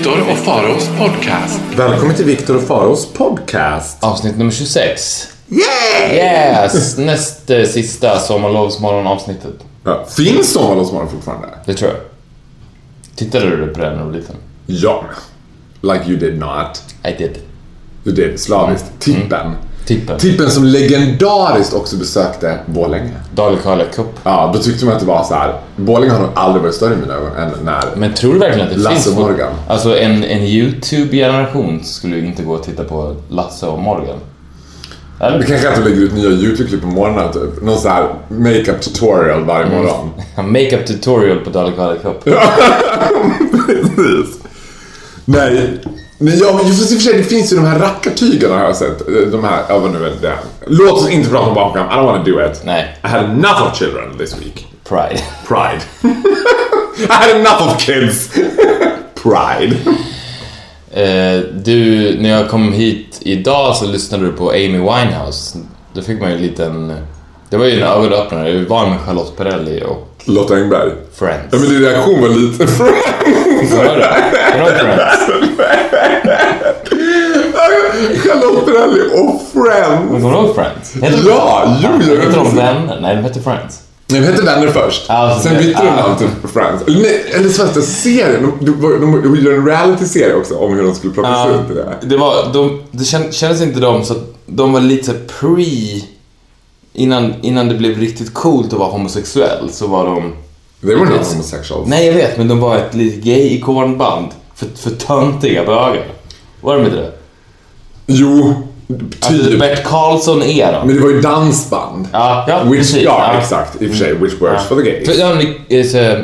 Viktor och Faraos podcast. Välkommen till Viktor och Faros podcast. Avsnitt nummer 26. Yeah! Yes! Näst eh, sista sommarlovsmorgon-avsnittet. Ja, finns Sommarlovsmorgon fortfarande? Det tror jag. Tittade du på det när du var liten? Ja. Like you did not. I did. Du did, slaviskt. Tippen. Tippen. Tippen som legendariskt också besökte Borlänge. Dahlia Carlia Cup. Ja, då tyckte man att det var så här. Borlänge har nog aldrig varit större i mina ögon än när... Men tror du verkligen att det Lasse finns... Morgan. Alltså en, en YouTube-generation skulle ju inte gå och titta på Lasse och Morgan. Eller? kanske är att de lägger ut nya YouTube-klipp på morgonen typ. Någon så här makeup tutorial varje Mm. morgon. Makeup tutorial på Dahlia Carlia Cup. Precis. Nej. Men ja, men just i och för sig, det finns ju de här rackartygarna har jag sett. De här, ja vad nu är det. Låt oss inte prata om barnprogram, I don't wanna do it. Nej. I had enough of children this week. Pride. Pride. I had enough of kids. Pride. Eh, du, när jag kom hit idag så lyssnade du på Amy Winehouse. Då fick man ju en liten... Det var ju en ögonöppnare. Vi var med Charlotte Perrelli och Lotta Engberg. Friends. Ja men din reaktion var lite... Hör du? Kommer du ihåg Friends? Charlotte Perrelli och Friends. Kommer du ihåg Friends? Heter Ja, jo, jo. Heter de Vänner? Nej, de hette Friends. Nej, de hette Vänner först. Alltså, Sen bytte de namn till Friends. Eller, eller svenska serien. De, de, de, de gjorde en reality-serie också om hur de skulle plockas Ja, ut det. det var... De, det kän- kändes inte de så... De var lite pre... Innan, innan det blev riktigt coolt att vara homosexuell så var de... They were not homosexuals. Nej, jag vet, men de var ett litet gay-ikonband för, för töntiga bögar. Var de inte det? Jo, Alltså, typ. Bert Karlsson är de. Men det var ju dansband. Ja, ja Which, precis. ja, exakt. I och för sig, which works for the gays. För, ja, men det är så,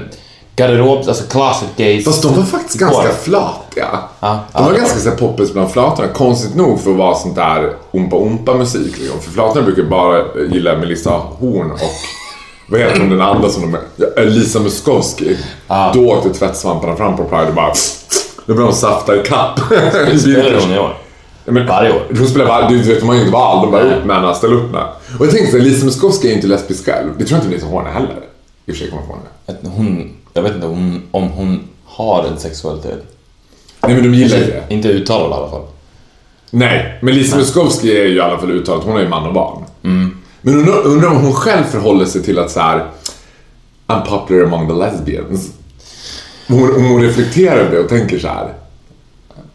garderob, alltså closet gays. Fast de var faktiskt ganska Ikon. flatiga. Ja, de var ja. ganska så poppis bland flatorna. Konstigt nog för att vara sånt där ompa-ompa musik. Liksom. För flatorna brukar bara gilla Melissa Horn och vad heter hon den andra som de ja, Lisa Muskowski. Då åkte tvättsvamparna fram på Pride och bara då började de safta i kapp. Spelar hon i år? Men, Varje år. De spelar varje, du vet de har ju inte val, de bara upp med henne, ställ upp med. Och jag tänkte såhär, Lisa Muskowski är inte lesbisk själv. Det tror jag inte Lisa Horn är heller. I och för sig kommer det. Att Hon, jag vet inte hon, om hon har en sexualitet. Nej men de gillar ju det. Inte uttalad i alla fall. Nej, men Lisa Muskowski är ju i alla fall uttalat, hon är ju man och barn. Men undrar, undrar om hon själv förhåller sig till att så här I'm popular among the lesbians. Hon, hon reflekterar över det och tänker så här.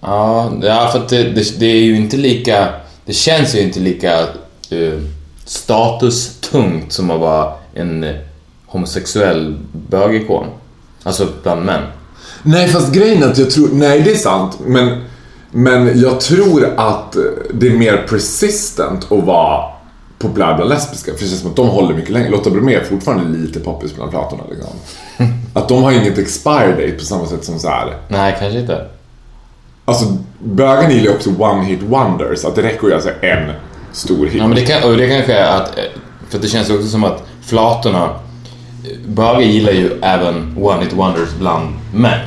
Ja, ja för det, det, det är ju inte lika... Det känns ju inte lika uh, statustungt som att vara en eh, homosexuell bögikon. Alltså bland män. Nej fast grejen är att jag tror, nej det är sant, men, men jag tror att det är mer persistent att vara populär bland lesbiska. För det känns som att de håller mycket längre. Lotta Bromé är fortfarande lite poppis bland flatorna liksom. Att de har inget expire date på samma sätt som så här. Nej, kanske inte. Alltså bögarna gillar ju också one hit wonders. Att det räcker ju alltså en stor hit. Ja, men det, kan, och det kanske är att... eh, För det känns också som att flatorna... eh, Bögar gillar ju även one hit wonders bland män.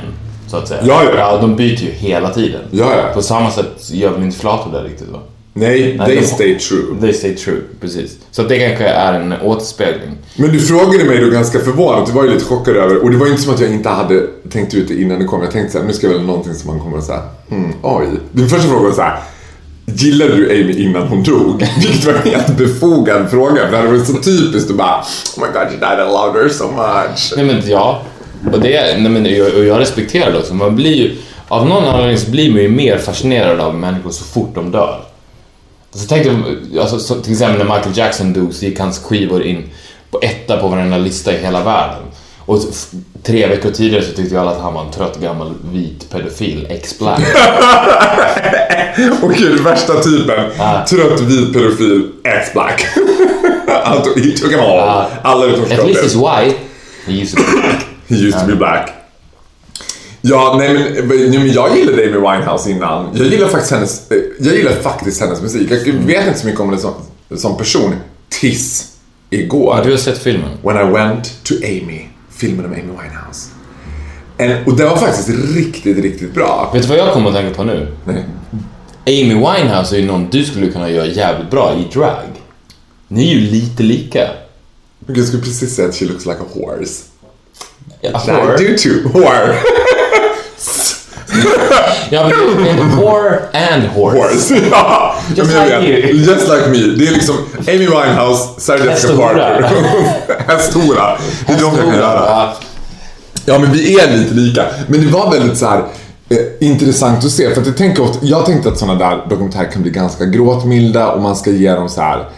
Så att säga. Ja, ja. ja de byter ju hela tiden. Ja, ja. På samma sätt gör väl inte flator det riktigt va? Nej, Nej, they de- stay true. They stay true, precis. Så det kanske är en återspegling. Men du frågade mig då ganska förvånat, du var ju lite chockad över, och det var ju inte som att jag inte hade tänkt ut det innan det kom. Jag tänkte såhär, nu ska väl någonting som man kommer att säga, hmm, oj. Din första fråga var såhär, gillade du Amy innan hon dog? Vilket var en helt befogad fråga, för det hade varit så typiskt att bara, oh my god you died, I love her so much. Nej men ja, och, det, nej, men, jag- och jag respekterar det också. Man blir ju, av någon anledning så blir man ju mer fascinerad av människor så fort de dör. Så tänk dig, alltså, så, till exempel när Michael Jackson dog så gick hans skivor in på etta på varenda lista i hela världen. Och tre veckor tidigare så tyckte jag alla att han var en trött gammal vit pedofil ex-black. Den värsta typen. Ja. Trött vit pedofil, ex-black. Han tog, he took them all. Ja. Alla utom At least he's white. He used to be black. He used to be black. Ja, nej men, nej, men jag gillade Amy Winehouse innan. Jag gillar faktiskt hennes, eh, jag gillar faktiskt hennes musik. Jag vet inte så mycket om henne som, som person tills igår. Du har sett filmen? When I went to Amy, filmen om Amy Winehouse. En, och det var faktiskt riktigt, riktigt bra. Vet du vad jag kommer att tänka på nu? Nej. Amy Winehouse är ju någon du skulle kunna göra jävligt bra i drag. Ni är ju lite lika. Jag skulle precis säga att she looks like a horse. Ja, I do too. Whore. Ja, men en whore and horse. Horse. ja, Just men like you. Just like me. Det är liksom Amy Winehouse, Sarah Jessica. Parker. Hästhora. Det är de jag kan göra. Ja, men vi är lite lika. Men det var väldigt så här eh, intressant att se. För att jag, tänker ofta, jag tänkte att sådana där dokumentärer kan bli ganska gråtmilda och man ska ge dem så här.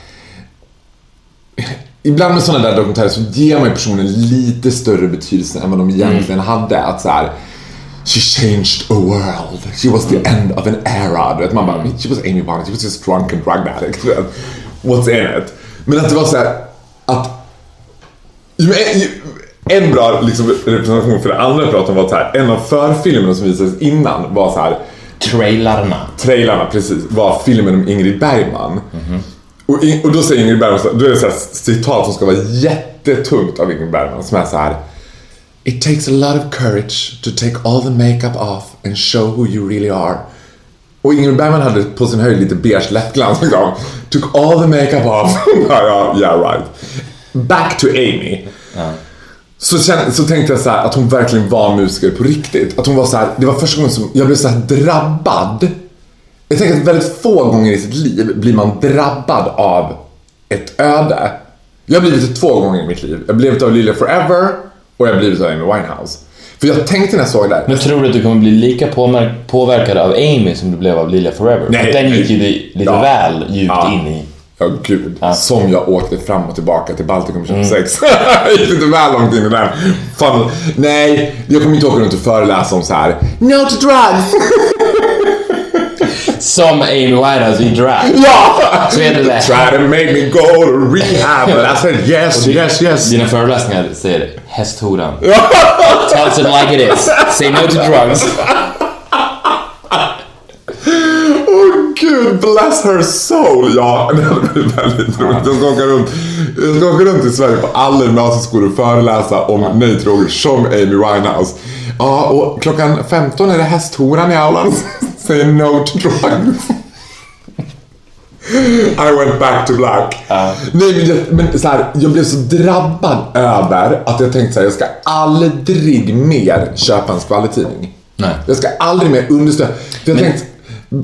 Ibland med sådana där dokumentärer så ger man ju personen lite större betydelse än vad de egentligen hade. Att så här. She changed a world. She was the end of an era. Du vet, man bara, she was Amy Winehouse. She was just drunk and drug addict. What's in it? Men att det var så här att en- bra liksom, representation för det andra jag pratade om var så här, en av förfilmerna som visades innan var så här trailarna. trailarna precis, var filmen om Ingrid Bergman. Och, i- och då säger Ingrid Bergman, så- då är det så här citat som ska vara jättetungt av Ingrid Bergman som är så här It takes a lot of courage to take all the makeup off and show who you really are. Och Ingrid Bergman hade på sin höjd lite beige läppglans liksom. Took all the makeup off. yeah right. Back to Amy. Så, kände, så tänkte jag så här att hon verkligen var musiker på riktigt. Att hon var så här, det var första gången som jag blev så här drabbad. Jag tänker att väldigt få gånger i sitt liv blir man drabbad av ett öde. Jag har blivit det två gånger i mitt liv. Jag har blivit av Lilja Forever och jag har blivit av Amy Winehouse. För jag tänkte när jag såg det där. Men tror du att du kommer bli lika påverkad av Amy som du blev av Lilja Forever? Nej. Den gick ju li- lite Ja. väl djupt Ja. in i... Ja, gud. Ja. Som jag åkte fram och tillbaka till Baltikum 26. jag gick lite väl långt in i den. Fan. Nej, jag kommer inte åka runt och föreläsa om så här. No to drugs! Som Amy Winehouse i drag. ja! Så är det det. Try to make me go to rehab. And I said yes, yes, yes. Dina föreläsningar säger hästhoran. Tell it like it is. Say no to drugs. Åh gud, bless her soul! Ja, det hade blivit väldigt roligt. Jag ska åka runt, jag ska åka runt i Sverige på alla gymnasieskolor och föreläsa om nej-droger som Amy Winehouse. Ja, och klockan 15 är det hästhoran i aulan säger no to drugs. I went back to black. Nej, men, jag, men så här, jag blev så drabbad över att jag tänkte så här, jag ska aldrig mer köpa en skvallertidning. Nej. Jag ska aldrig mer understödja. För jag tänkte,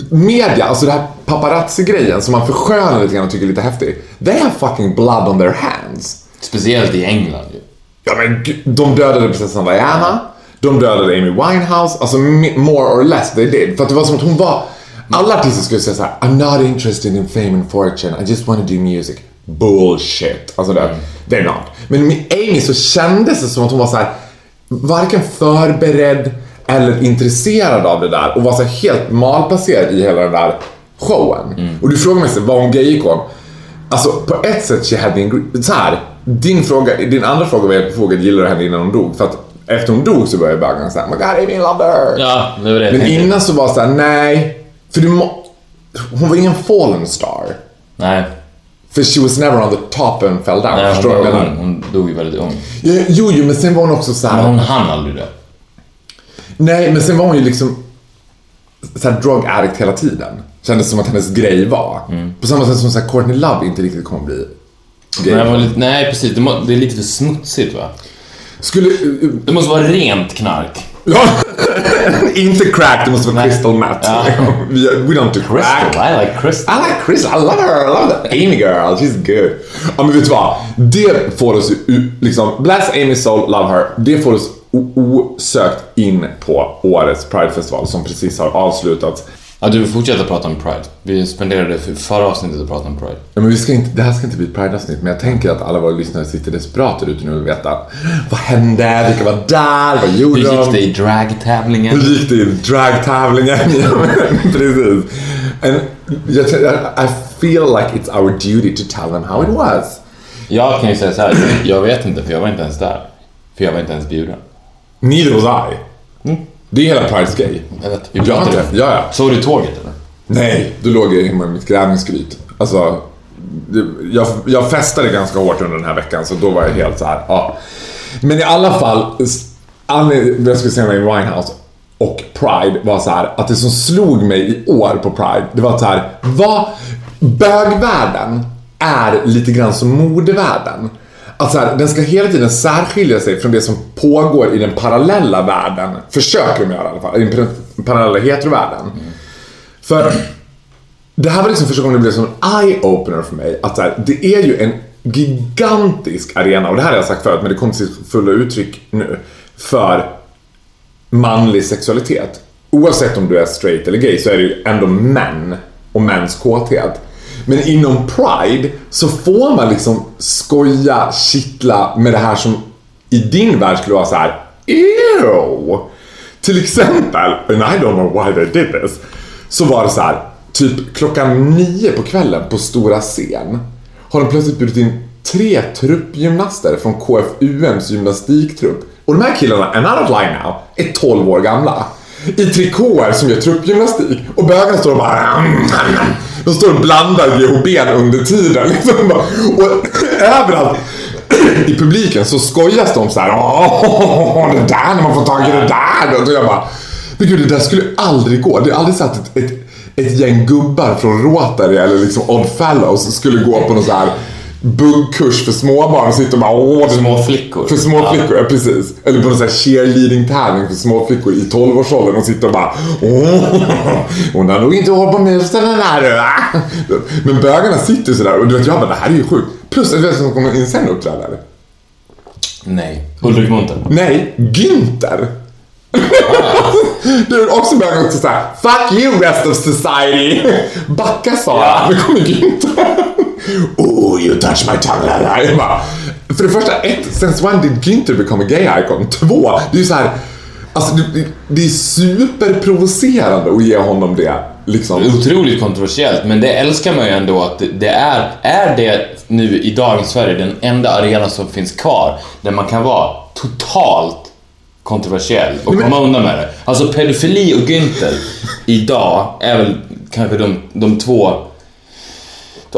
media, alltså det här paparazzi-grejen som man förskönar lite grann och tycker är lite häftig. They have fucking blood on their hands. Speciellt i England ju. Ja men de dödade prinsessan Diana, de dödade Amy Winehouse, alltså more or less they did. För att det var som att hon var, alla artister skulle säga såhär I'm not interested in fame and fortune, I just want to do music. Bullshit. Alltså det, they're not. Men med Amy så kändes det som att hon var så här varken förberedd eller intresserad av det där och var så helt malplacerad i hela den där showen. Och du frågar mig så var hon gayikon? Alltså på ett sätt she had ingre- så här, din fråga, din andra fråga var jag frågade gillar du henne innan hon dog? För att efter hon dog så började jag bara såhär, my god Amy loved her. Ja, det var det Men innan så var det såhär, nej. För du må, hon var ingen fallen star. Nej, För she was never on the top and fell down. nej hon, förstår jag var ung. hon dog ju väldigt ung. Ja, Jo, jo, men sen var hon också så här. Men hon hann aldrig det. Nej, men sen var hon ju liksom så här drug addict hela tiden. Kändes som att hennes grej var. På samma sätt som så här Courtney Love inte riktigt kommer bli. Nej, hon lite, nej precis. Det, må, det är lite för smutsigt va? Skulle... Det måste vara rent knark. Ja, inte crack, det måste vara Nej. crystal meth. Ja. We, don't do crack. Crystal, I like crystal. I like Crystal, I love her, I love that Amy girl, she's good. Ja men vet du vad? Det får oss liksom, bless Amy soul, love her. Det får oss osökt in på årets Pridefestival som precis har avslutats. Ja, du vill fortsätta prata om Pride. Vi spenderade för förra avsnittet att prata om Pride. Ja, men vi ska inte, det här ska inte bli ett Pride-avsnitt, men jag tänker att alla våra lyssnare sitter desperat där ute nu och vill veta vad hände, vilka var där, vad gjorde Hur de? gick det i dragtävlingen? Hur gick det i dragtävlingen? Precis. And I feel like it's our duty to tell them how it was. Jag kan ju säga så här, jag vet inte för jag var inte ens där. För jag var inte ens bjuden. Neither was I. Det är hela Prides grej. Jag vet, vi Ja, pratade ja, det. ja. Såg du tåget eller? Nej, då låg jag med mitt grävningsgryt. Alltså, jag, jag festade ganska hårt under den här veckan så då var jag helt så här. ja. Men i alla fall, jag skulle säga med Winehouse och Pride var så här att det som slog mig i år på Pride, det var så här, vad bögvärlden är lite grann som modevärlden. Att så här, den ska hela tiden särskilja sig från det som pågår i den parallella världen. Försöker de göra i alla fall, i den parallella heterovärlden. För det här var liksom första gången det blev som en eye-opener för mig. Att så här, det är ju en gigantisk arena, och det här har jag sagt förut men det kommer till sitt fulla uttryck nu. För manlig sexualitet. Oavsett om du är straight eller gay så är det ju ändå män och mäns kåthet. Men inom Pride så får man liksom skoja, kittla med det här som i din värld skulle vara så här. Ew! Till exempel, and I don't know why they did this, så var det så här, typ klockan nio på kvällen på stora scen har de plötsligt bjudit in tre truppgymnaster från KFUMs gymnastiktrupp. Och de här killarna, and I don't lie now, är 12 år gamla. I trikåer som gör truppgymnastik. Och bögarna står och bara... Mm, mm, mm. De står och blandar GHBn under tiden. Liksom bara. Och överallt i publiken så skojas de så här. Åh, det där när man får tag i det där. Och jag bara, men gud det där skulle aldrig gå. Det är aldrig så att ett, ett, ett gäng gubbar från Rotary eller liksom Odd Fellows skulle gå på någon så här buggkurs för småbarn och och bara åh, det- Små flickor. För små flickor, ja precis. Eller på någon sån här cheerleading-tävling för små flickor i 12-årsåldern och sitter och bara åh, hon har nog inte hållit på musen den här. va?" Men bögarna sitter sådär och du vet jag bara det här är ju sjukt. Plus att vet som kommer in sen uppträdare. Nej. Ulrik Munther. Nej, Günther. Du är också börjar också såhär, fuck you rest of society. Backa sa jag, nu kommer Günther. Oh, you touch my tongue. Jag bara, för det första, ett, since when did Günther become a gay icon? Två, det är ju så här, alltså det, det- är superprovocerande att ge honom det. Liksom. Otroligt kontroversiellt, men det älskar man ju ändå att det- är, är det nu i dagens Sverige den enda arena som finns kvar där man kan vara totalt kontroversiell och komma undan med det. Alltså pedofili och Günther idag är väl kanske de, de två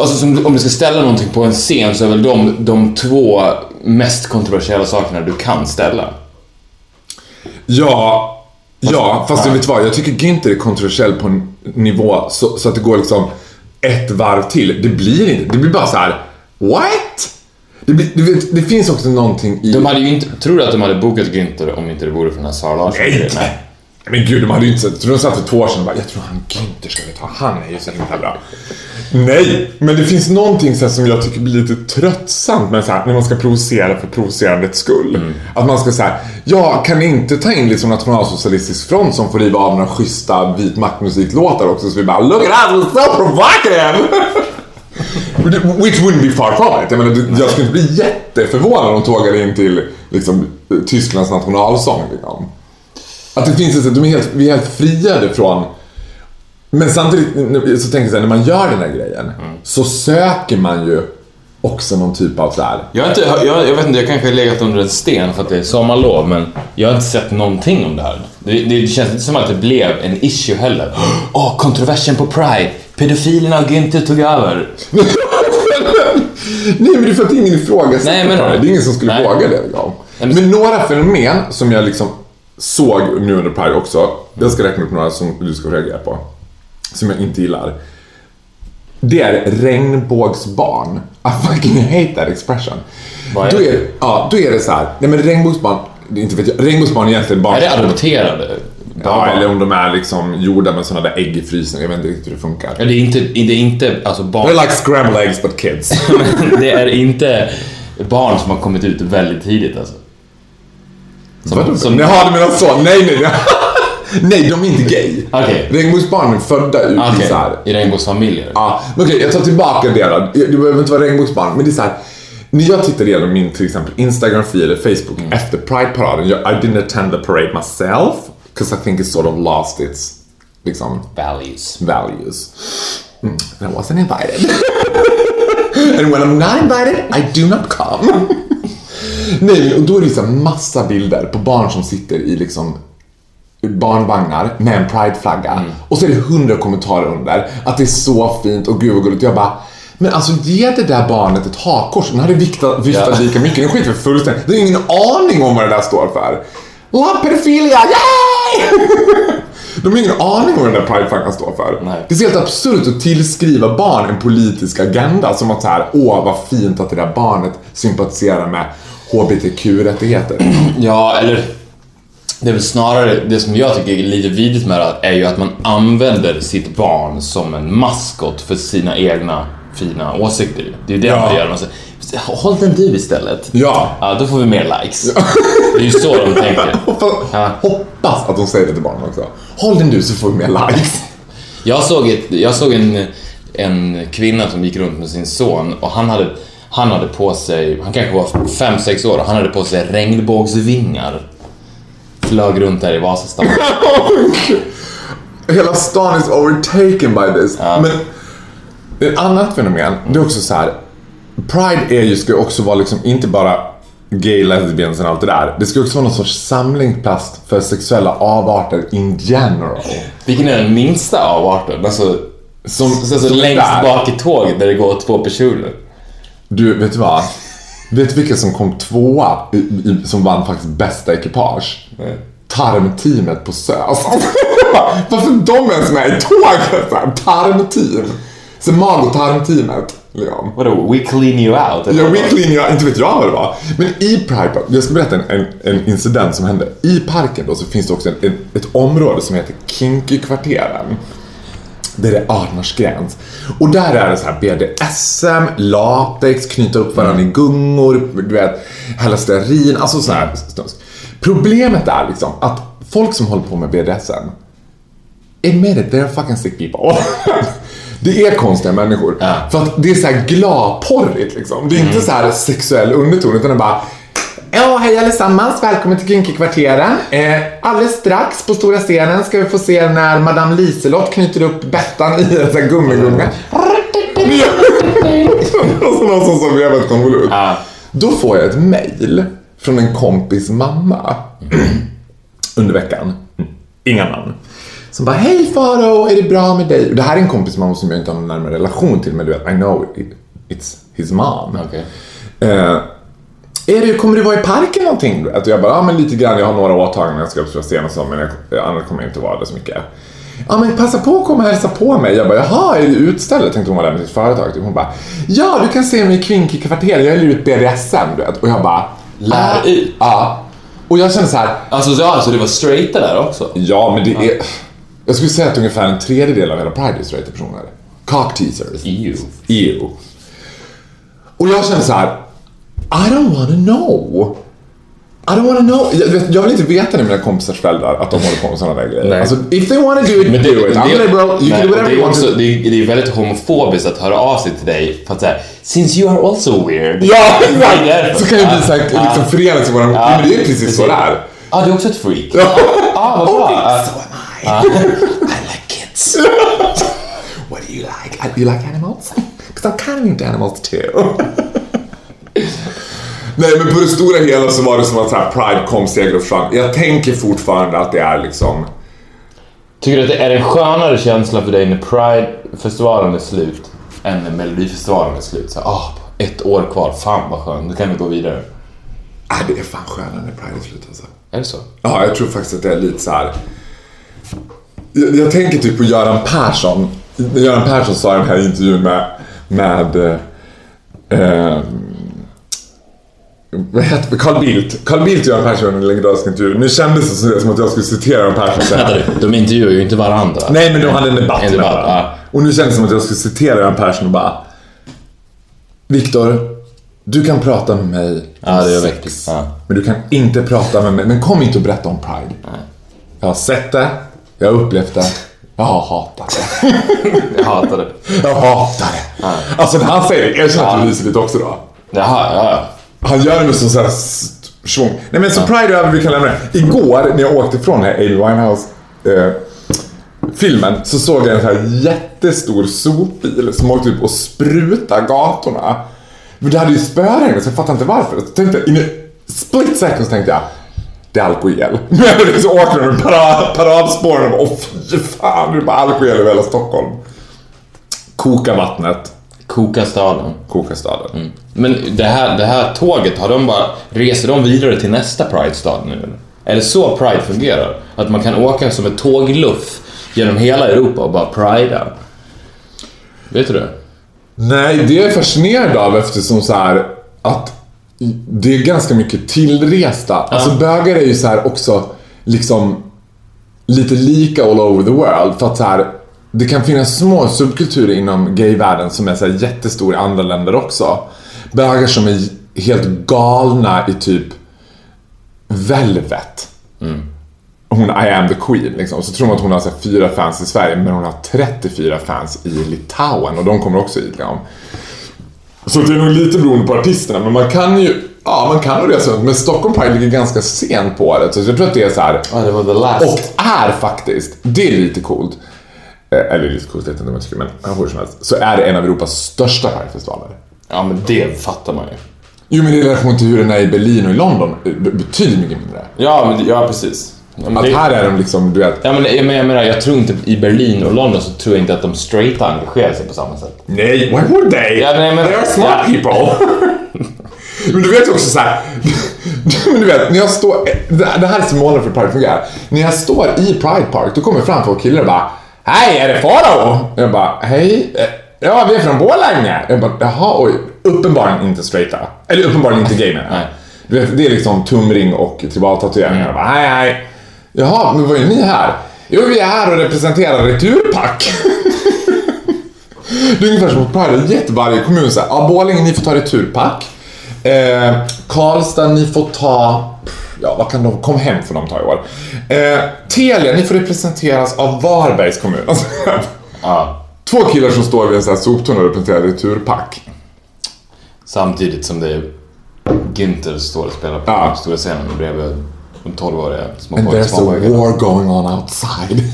Alltså som, om du ska ställa någonting på en scen så är väl de, de två mest kontroversiella sakerna du kan ställa. Ja, ja fast ja. du vet vad, jag tycker Günther är kontroversiell på en nivå så, så att det går liksom ett varv till. Det blir inte, det blir bara så här: what? Det, blir, du vet, det finns också någonting i... De hade ju inte, tror du att de hade bokat Günther om inte det vore för den här Sara Larsson? Nej. Men gud, de hade ju inte sett... Tror de satt för två år sedan och bara, jag tror han Günther ska vi ta. Han är ju så himla bra. Nej, men det finns någonting så som jag tycker blir lite tröttsamt med så här, när man ska provocera för provocerandets skull. Att man ska säga, ja, kan inte ta in liksom nationalsocialistisk front som får riva av några schyssta vit maktmusiklåtar också? Så vi bara, look at us, we're so provocative! Which wouldn't be far from it. Jag, menar, jag skulle inte bli jätteförvånad om de tågade in till liksom, Tysklands nationalsång. Liksom. Att det finns ett de är helt, vi är helt friade från... Men samtidigt så tänker jag så här, när man gör den här grejen så söker man ju också någon typ av så här. Jag, inte, jag, jag vet inte, jag kanske har legat under en sten för att det är sommarlov, men jag har inte sett någonting om det här. Det, det känns inte som att det blev en issue heller. Åh, kontroversen på Pride! Pedofilerna och Günther tog över. Nej men det är för att ingen men- det. Är ingen som skulle Nej. våga det. Liksom. Men- Men några fenomen som jag liksom såg nu under Pride också. Jag ska räkna upp några som du ska reagera på. Som jag inte gillar. Det är regnbågsbarn. I fucking hate that expression. Vad är då det? är, ja, då är det så här. Nej men regnbågsbarn, det är inte vet jag, regnbågsbarn är egentligen barn Är det adopterade? Ja, eller om de är liksom gjorda med sådana där ägg i frysen. Jag vet inte riktigt hur det funkar. Ja, det är inte, det är inte alltså barn. They're like scrambled eggs but kids. det är inte barn som har kommit ut väldigt tidigt alltså. Vadå? som- Jaha, du menar så? Nej, nej, nej. nej, de är inte gay. Okej. Regnbågsbarn är födda ut Okej, i så här. i regnbågsfamiljer. Ja, men okej, jag tar tillbaka det då. Det behöver inte vara regnbågsbarn, men det är så här. När jag tittar igenom min till exempel Instagram feed eller Facebook Mm. efter Pride-paraden. Jag, I didn't attend the parade myself. Because I think it sort of lost its, liksom, Values. values. Mm, I wasn't invited. And when I'm not invited, I do not come. Nej, och då är det så här massa bilder på barn som sitter i liksom barnvagnar med en prideflagga. Och så är det hundra kommentarer under att det är så fint och gud vad gulligt. Jag bara, men alltså ge det där barnet ett hakkors. Den hade viftat, Ja. lika mycket. Den skiter väl fullständigt. Den har ingen aning om vad det där står för. Love pedophilia, yay! De har ingen aning om vad den där prideflaggan står för. Nej. Det är så helt absurt att tillskriva barn en politisk agenda som att så här, åh vad fint att det där barnet sympatiserar med HBTQ-rättigheter. Ja, eller det är väl snarare det som jag tycker är lite vidrigt med det är ju att man använder sitt barn som en maskot för sina egna fina åsikter. Det är ju det Ja. man gör. Man säger, Håll den du istället. Ja. Ja, då får vi mer likes. Det är ju så de tänker. Hoppas, Ja. hoppas att de säger det till barnen också. Håll den du så får vi mer likes. Jag såg, ett, jag såg en, en kvinna som gick runt med sin son och han hade, han hade på sig, han kanske var 5-6 år och han hade på sig regnbågsvingar. Flög runt där i Vasastan. Hela stan is overtaken by this. Ja. Men ett annat fenomen, det är också så här. Pride är ju, ska ju också vara liksom inte bara gay, lesbians och allt det där. Det ska också vara någon sorts samlingsplats för sexuella avarter in general. Vilken är den minsta avarten? Alltså, Som, som är längst där. bak i tåget där det går två personer. Du, vet du vad? Vet du vilka som kom tvåa i, i, som vann faktiskt bästa ekipage? Tarmteamet på SÖS. Varför är de ens med i tåget? Tarmteam. Så mag och tarmteamet. Liksom. Vadå, we clean you out? Ja, vad? weekly, jag, inte vet jag vad det var. Men i Pride Park, jag ska berätta en, en, en incident som hände. I parken då så finns det också en, ett område som heter Kinky-kvarteren. Där det är 18-årsgräns. Och där är det så här BDSM, latex, knyta upp varandra i gungor, du vet, hälla stearin, alltså så här. Problemet är liksom att folk som håller på med BDSM, admit it, they're fucking sick people. Det är konstiga människor. Ja. För att det är så här gladporrigt liksom. Det är inte så här sexuell underton utan det är bara Ja, hej allesammans. Välkommen till Kinky-kvarteren. Eh, alldeles strax på stora scenen ska vi få se när Madame Liselott knyter upp Bettan i en sån här gummigunga. Och så någon som som ett konvolut. Ja. Då får jag ett mail från en kompis mamma under veckan. Inga namn. Som bara, hej Faro, är det bra med dig? Och Det här är en kompis mamma som jag inte har någon närmare relation till, men du vet, I know it, it's his mom. Okej. Eh, är det, kommer du vara i parken någonting? Och jag bara, ja men lite grann, jag har några åtaganden jag ska upp på scen och så, men jag, annars kommer jag inte vara där så mycket. Ja men passa på att komma och hälsa på mig. Jag bara, jaha, är du utställd? Jag tänkte hon var där med sitt företag. Typ. Hon bara, ja du kan se mig i Kvinky-kvarteret, jag hyr ut BDSM, du vet. Och jag bara, Lär ah, ut? Ja. Och jag kände så här, Alltså, så, alltså det var straighta där också? ja men det är, jag skulle säga att ungefär en tredjedel av hela Pride är straighta personer. Cock teasers. EU. EU. Och jag känner så här. I don't wanna know. I don't wanna know. Jag, vet, jag vill inte veta med mina kompisars föräldrar att de håller på med sådana där grejer. Nej. Alltså, if they wanna do it, Men do det, it. det, I'm liberal. You nej, can do whatever you want det, är, det är väldigt homofobiskt att höra av sig till dig för att säga Since you are also weird. Ja, därför. Så kan ju vi så här, Ja. liksom förenas i våran... Ja, men det är precis så det är. Ja, du är också ett freak. Ja. Ah, vad bra. Oh, so am I. I like kids. What do you like? You like animals? Because I'm kind of into animals too. Nej men på det stora hela så var det som att så här, Pride kom, seger och försvann. Jag tänker fortfarande att det är liksom... Tycker du att det är en skönare känsla för dig när Pride-festivalen är slut än när Melodifestivalen är slut? Så, ah, ett år kvar, fan vad skönt, nu kan vi gå vidare. Äh, det är fan skönare när Pride är slut alltså. Är det så? Ja, jag tror faktiskt att det är lite så här. Jag, jag tänker typ på Göran Persson. Göran Persson sa i den här intervjun med... med eh, eh, vad heter Carl Bildt. Carl Bildt och Göran Persson i en legendarisk intervju. Nu kändes det som att jag skulle citera Göran Persson. du, de intervjuar ju inte varandra. Nej, men de hade en debatt, En med debatt, varandra. ja. Och nu känns det som att jag skulle citera Göran Persson och bara... Viktor, du kan prata med mig Ja, det är sex. Ja. Men du kan inte prata med mig. Men kom inte och berätta om Pride. Jag har sett det, jag har upplevt det, jag har hatat det. Jag hatar det. Jag hatar det. Alltså när han säger det, erkänn att du ryser lite också då. Jaha, ja, ja. Han gör det med sån så här svung. Nej men så Pride är över, vi kan lämna det. Igår när jag åkte från här Amy Winehouse eh, filmen så såg jag en så här jättestor sopbil som åkte upp och sprutade gatorna. Men det hade ju spöregn så jag fattar inte varför. Så tänkte, in a split second så tänkte jag det är alkohol. Men så åker de med parad, paradspåren och bara, åh fy fan, det är bara alkohol över hela Stockholm. Koka vattnet, Koka staden. koka staden. Men det här, det här tåget, har de bara, reser de vidare till nästa Pride-stad nu? eller? Är det så Pride fungerar? Att man kan åka som ett tågluff genom hela Europa och bara prida? Vet du det? Nej, det är jag fascinerad av eftersom så här att det är ganska mycket tillresta. Alltså bögar är ju så här också liksom lite lika all over the world. För att så här, det kan finnas små subkulturer inom gayvärlden som är så här jättestora i andra länder också. Bögar som är helt galna i typ Velvet. Hon I am the queen liksom. Så tror man att hon har så fyra fans i Sverige men hon har 34 fans i Litauen och de kommer också hit. Liksom. Så det är nog lite beroende på artisterna men man kan ju Ja, man kan nog resa runt. Men Stockholm Pride ligger ganska sent på året. Så jag tror att det är så här. Ja, det var the last. Och är faktiskt, det är lite coolt. Eh, Eller jag inte om jag tycker, men hur som helst. Så är det en av Europas största Pride-festivaler. Ja, men det fattar man ju. Jo, men i relation till hur den är i Berlin och i London, eh, be- betydligt mycket mindre. Ja, men, ja precis. Ja, men, Att det, här är de liksom, du vet. ja, men, det- men jag menar, jag tror inte i Berlin och London så tror jag inte att de straighta engagerar sig på samma sätt. Nej, why would they? Ja, nej, men- they are smart ja. people. men du vet också så här. men du vet, när jag står... Det här är så målen för Pride fungerar. När jag står i Pride Park, då kommer fram två killar och bara Hej, är det Farao? Jag bara, hej. eh, Ja, vi är från Borlänge. Jag bara, jaha, oj. Uppenbarligen inte straighta. Eller uppenbarligen inte gay menar jag. Det är liksom tumring och tribaltatueringar. Jag bara, hej, hej. Jaha, men vad är ni här? Jo, vi är här och representerar Returpack. Det är ungefär som på Pride, gett varje kommun så här, ja Borlänge ni får ta returpack. Eh, Karlstad ni får ta, ja vad kan de, kom hem får de ta i år. Eh, Telia ni får representeras av Varbergs kommun. Alltså, Ja. två killar som står vid en sån här soptunna och representerar returpack. Samtidigt som det är Günther står och spelar på Ja. stora scenen bredvid de 12-åriga små And there's a war going on outside.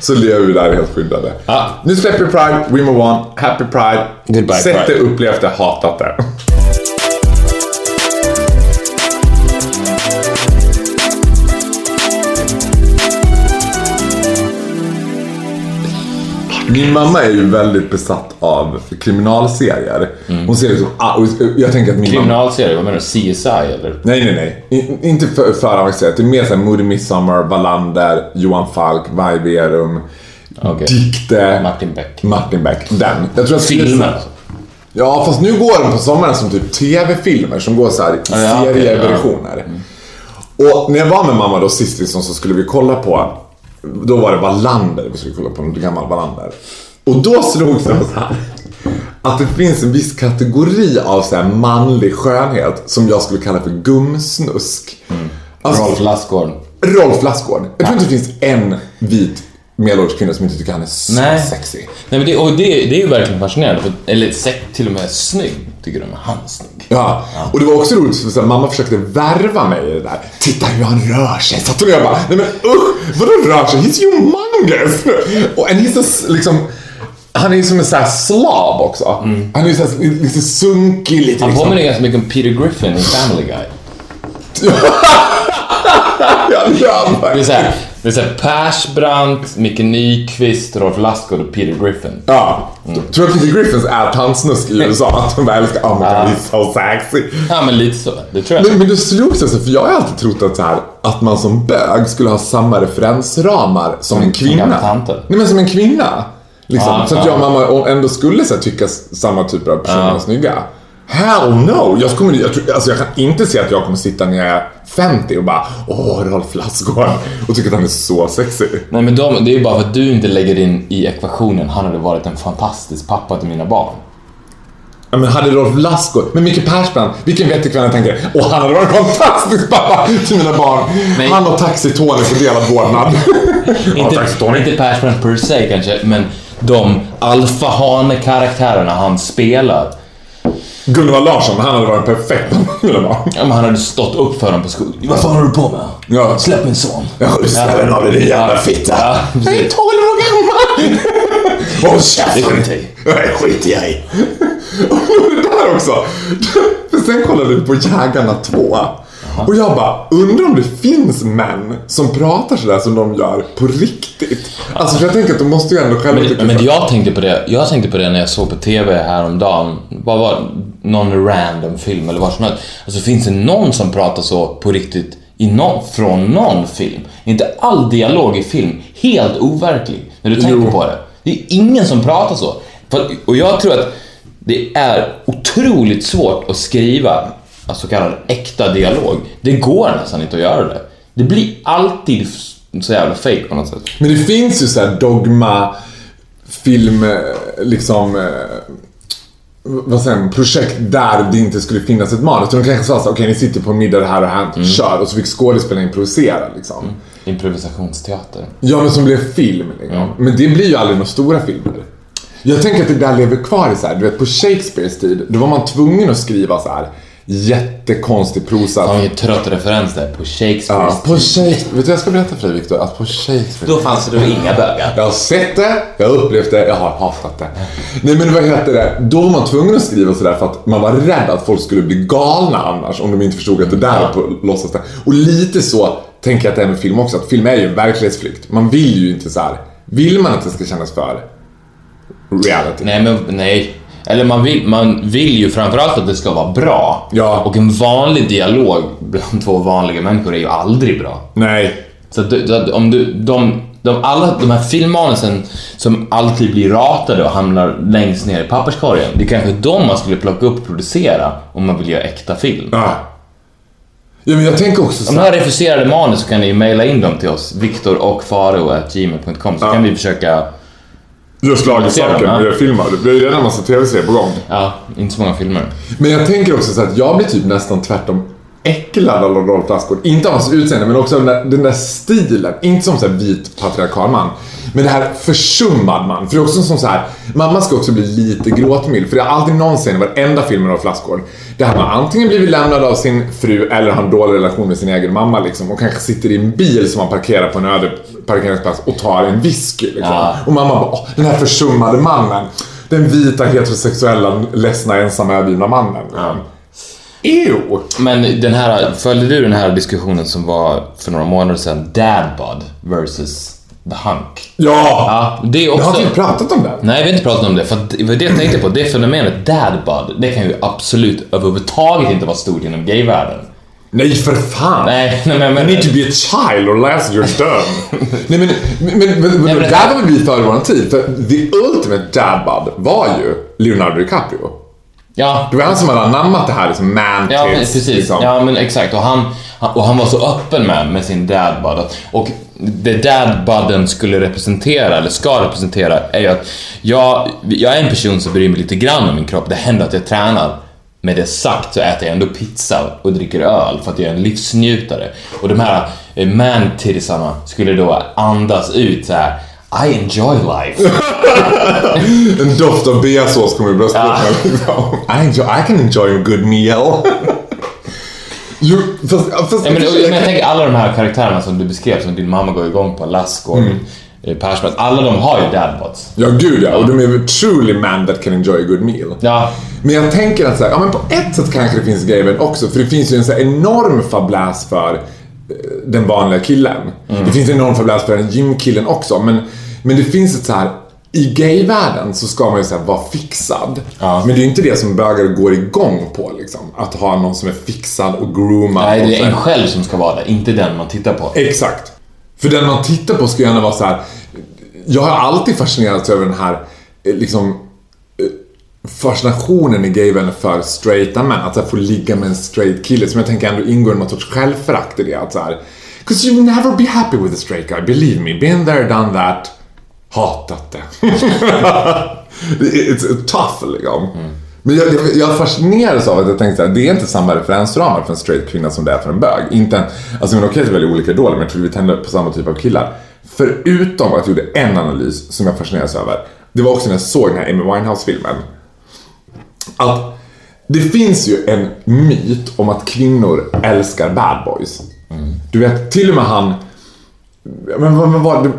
Så lever vi där helt skyddade. Ja. Nu släpper vi Pride, we move on. Happy Pride. Goodbye, Sett det, Pride. upplevt det, hatat det. Min mamma är ju väldigt besatt av kriminalserier. Hon ser liksom, ah, jag tänker att min mamma... Kriminalserie, vad menar du? CSI eller? Nej, nej, nej. Inte för, för avancerat. Det är mer såhär Moody Midsommar, Wallander, Johan Falk, Verum, Okej. Dikte, Martin Beck. Martin Beck. Den. Jag tror att Filmer alltså. Ja, fast nu går de på sommaren som typ TV-filmer som går så här i Ja, ja, okej, serieversioner. Och när jag var med mamma då sist liksom, så skulle vi kolla på, då var det Wallander vi skulle kolla på, en gammal Wallander. Och då slogs det så här att det finns en viss kategori av så här manlig skönhet som jag skulle kalla för gumsnusk. Alltså, Rolf Lassgård. Rolf Lassgård. Jag tror inte det finns en vit medelålders kvinna som inte tycker han är så Nej. sexy. Nej, men det, och det, det är ju verkligen fascinerande. För, eller till och med snygg, tycker de. Han är snygg. Ja, och det var också roligt för så här, mamma försökte värva mig i det där. Titta hur han rör sig. Så att jag bara, nej men usch, vadå rör sig? He's humongous! Och and he's a, liksom, han är ju som en sån här slav också. Han är ju så här, lite sunkig, lite Han liksom. påminner ganska mycket om Peter Griffin i Family Guy. Ja, ja, Det är såhär, det är såhär Persbrandt, Micke Nyqvist, Rolf Lassgård och Peter Griffin. Ja, tror jag Peter Griffins är tandsnusk i USA? Att de bara älskar, oh my god, he's so sexy. Ja, men lite så. Det tror jag. Men, men det slogs alltså, för jag har alltid trott att, så här, att man som bög skulle ha samma referensramar som en kvinna. tanter. Nej men som en kvinna. Liksom. Ja, så att ja. jag och mamma ändå skulle så här, tycka samma typer av personer är snygga. Hell no! Jag, kommer, jag, tror, alltså, jag kan inte se att jag kommer sitta när jag är 50 och bara Åh, Rolf Lassgård och tycka att han är så sexy. Nej, men de, det är ju bara för att du inte lägger in i ekvationen han hade varit en fantastisk pappa till mina barn. Ja, men hade Rolf Lassgård, men Micke Persbrandt, vilken vettig kvinna tänker Åh, han hade varit en fantastisk pappa till mina barn. Nej. Han och Taxi-Tony får delad vårdnad. Inte, inte Persbrandt per se kanske, men de alfahane-karaktärerna han spelar. Gunnar Larsson, han hade varit en perfekt. Ja, men han hade stått upp för honom på skolan. Vad fan håller du på med? Ja. Släpp min son. Ja, släpp den av dig, din jävla fitta. Ja, Jag är precis. 12 år gammal! Håll Det käften! skiter jag i. Nej, skiter jag i. Och det där också. Sen kollade vi på Jägarna 2. Och jag bara, undrar om det finns män som pratar sådär som de gör på riktigt. Alltså för jag tänker att de måste ju ändå själva tycka Men, men så- jag tänkte på det, jag tänkte på det när jag såg på TV häromdagen. Vad var någon random film eller vad som helst. Alltså finns det någon som pratar så på riktigt i någon, från någon film? Inte all dialog i film helt overklig när du tänker Jo. på det. Det är ingen som pratar så. För, och jag tror att det är otroligt svårt att skriva så kallad äkta dialog. Det går nästan inte att göra det. Det blir alltid så jävla fake på något sätt. Men det finns ju så här dogma, film, eh, liksom... eh, Vad säger man? Projekt där det inte skulle finnas ett manus. De kanske sa så här, okej ni sitter på en middag, det här och här, kör. Och så fick skådespelarna improvisera liksom. Improvisationsteater. Ja, men som blev film liksom. Men det blir ju aldrig några stora filmer. Jag tänker att det där lever kvar i så här, du vet på Shakespeares tid, då var man tvungen att skriva så här jättekonstig prosa. Har en trött referens där på Shakespeare. Ja, på Shakespeare. Vet du, jag ska berätta för dig Victor, att på Shakespeare. Då fanns det då inga bögar. Jag har sett det, jag har upplevt det, jag har hatat det. Nej men vad heter det, då var man tvungen att skriva sådär för att man var rädd att folk skulle bli galna annars om de inte förstod att det där var på låtsas det. Och lite så tänker jag att det är med film också, att film är ju en verklighetsflykt. Man vill ju inte så här. vill man att det ska kännas för reality? Nej, men nej. Eller man vill, man vill ju framförallt att det ska vara bra. Ja. Och en vanlig dialog bland två vanliga människor är ju aldrig bra. Nej. Så att du, att om du, de, de, alla de här filmmanusen som alltid blir ratade och hamnar längst ner i papperskorgen, det är kanske de man skulle plocka upp och producera om man vill göra äkta film. Ja. Ja men jag tänker också så Om här. har refuserade manus så kan ni ju mejla in dem till oss, viktor och gmail.com så Ja. kan vi försöka, Just de, ja. filmer. Det blir redan en massa tv-serier på gång. ja, inte så många filmer. Men jag tänker också så att jag blir typ nästan tvärtom äcklad av Rolf Lassgård. Inte av hans utseende, men också den där, den där stilen. Inte som så här vit patriarkal man. Men det här försummad man. För det är också som så här, mamma ska också bli lite gråtmild. För det är alltid någon scen i varenda film med Rolf Lassgård. Där han har antingen blivit lämnad av sin fru eller har en dålig relation med sin egen mamma liksom. Och kanske sitter i en bil som han parkerar på en öde parkeringsplats och tar en whisky liksom. Ja. Och mamma bara, Åh, den här försummade mannen. Den vita heterosexuella, ledsna, ensamma, övergivna mannen. Ew! Men den här, följde du den här diskussionen som var för några månader sedan, Dadbod versus The Hunk? Ja! Ja, det är Jag också... har inte pratat om det. Nej, vi har inte pratat om det, för det det jag tänkte på. Det fenomenet dadbud, det kan ju absolut överhuvudtaget inte vara stort inom gayvärlden. Nej, för fan! Nej, nej men... You men need to be a child or last you're done. Nej men, men, men, men, men- där var vi före vår tid. För the ultimate dadbud var ju Leonardo DiCaprio. Ja, Det var han som hade anammat det här liksom man ja, men precis. liksom. Ja, men exakt. Och han, och han var så öppen med, med sin dadbud. Och det dadbuden skulle representera, eller ska representera, är ju att jag, jag är en person som bryr mig lite grann om min kropp. Det händer att jag tränar. Med det sagt så äter jag ändå pizza och dricker öl för att jag är en livsnjutare. Och de här eh, man-tittisarna skulle då andas ut så här. I enjoy life. En doft av beasås kommer i liksom. I, enjoy, I can enjoy a good meal. jo, fast, fast, Ja, men, och, men jag tänker alla de här karaktärerna som du beskrev, som din mamma går igång på, Lassgård, mm. Persbrandt, alla de har ju dadbods. Ja, gud ja. Och de är truly man that can enjoy a good meal. Ja, Men jag tänker att så här, ja, men på ett sätt kanske det finns grejer också. För det finns ju en så enorm fabläs för eh, den vanliga killen. Det finns en enorm fabläs för den gymkillen också. Men, men det finns ett så här i gayvärlden så ska man ju här vara fixad. Ja. Men det är ju inte det som bögar går igång på liksom. Att ha någon som är fixad och groomad. nej, det är en själv som ska vara det, inte den man tittar på. Exakt. För den man tittar på ska gärna vara så här. Jag har alltid fascinerats över den här eh, liksom fascinationen i gayvärlden för straighta män. Att så här, få ligga med en straight kille som jag tänker ändå ingår i någon sorts självförakt i det. Att så här, Cause you'll never be happy with a straight guy, believe me. Been there, done that. Hatat det. It's tough liksom. Men jag, jag, jag fascinerades av att jag tänkte så här, det är inte samma referensramar för en straight kvinna som det är för en bög. Inte, alltså men okej, det är väldigt olika idoler, men jag tror vi tänder på samma typ av killar. Förutom att jag gjorde en analys som jag fascinerades över. Det var också när jag såg den här Amy Winehouse-filmen. Att Det finns ju en myt om att kvinnor älskar bad boys. Du vet, till och med han... Men vad vad var det?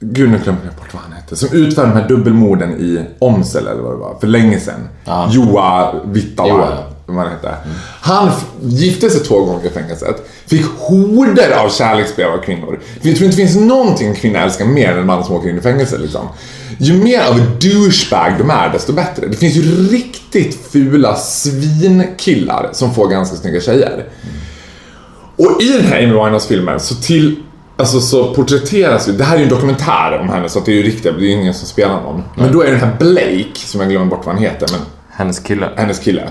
Gud, nu glömde jag bort vad han hette. Som utförde de här dubbelmorden i Omsel eller vad det var, för länge sedan. Ja. Joa Vittala, Joa, ja. Vad han hette. Han gifte sig två gånger i fängelset. Fick horder av kärleksbrev av kvinnor. Jag tror inte det finns någonting en kvinna älskar mer än en man som åker in i fängelse liksom. Ju mer av douchebag de är, desto bättre. Det finns ju riktigt fula svinkillar som får ganska snygga tjejer. Och i den här Amy Winehouse-filmen så till Alltså så porträtteras ju, det här är ju en dokumentär om henne så att det är ju riktigt, det är ju ingen som spelar någon. Men då är den här Blake, som jag glömmer bort vad han heter, men Hennes kille. hennes kille.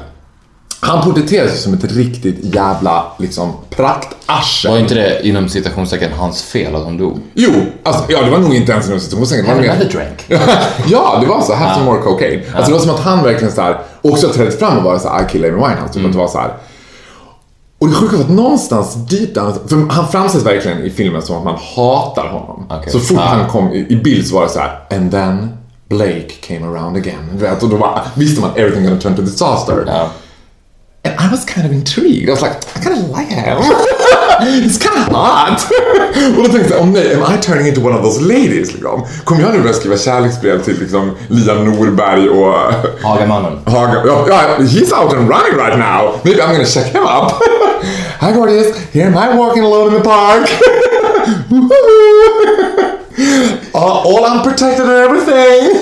Han porträtteras ju som ett riktigt jävla liksom praktarsel. Var inte det inom citationstecken hans fel att hon dog? Jo, alltså, ja det var nog inte ens inom situationstecken. det var mer- drink. ja, det var så. Have some more cocaine. Alltså det var som att han verkligen så här också trädde fram och var så här, I kill Amy Winehouse. Typ att det var så här. Och det sjuka var att någonstans deep down, för han framställs verkligen i filmen som att man hatar honom. Okej. Så fort Ah. han kom i, i bild så var det så här, and then Blake came around again. Vet, och då var, visste man everything gonna turn to disaster. Ja. And I was kind of intrigued. I was like, I kind of like him. It's kind of hot. och då tänkte jag, oh nej, am I turning into one of those ladies? Liksom? Kommer jag nu börja skriva kärleksbrev till liksom, Liam Norberg och Hagamannen. Haga? Ja, ja, he's out and running right now. Maybe I'm gonna check him up. Hi Gorgeous, here am I walking alone in the park. all, all unprotected and everything.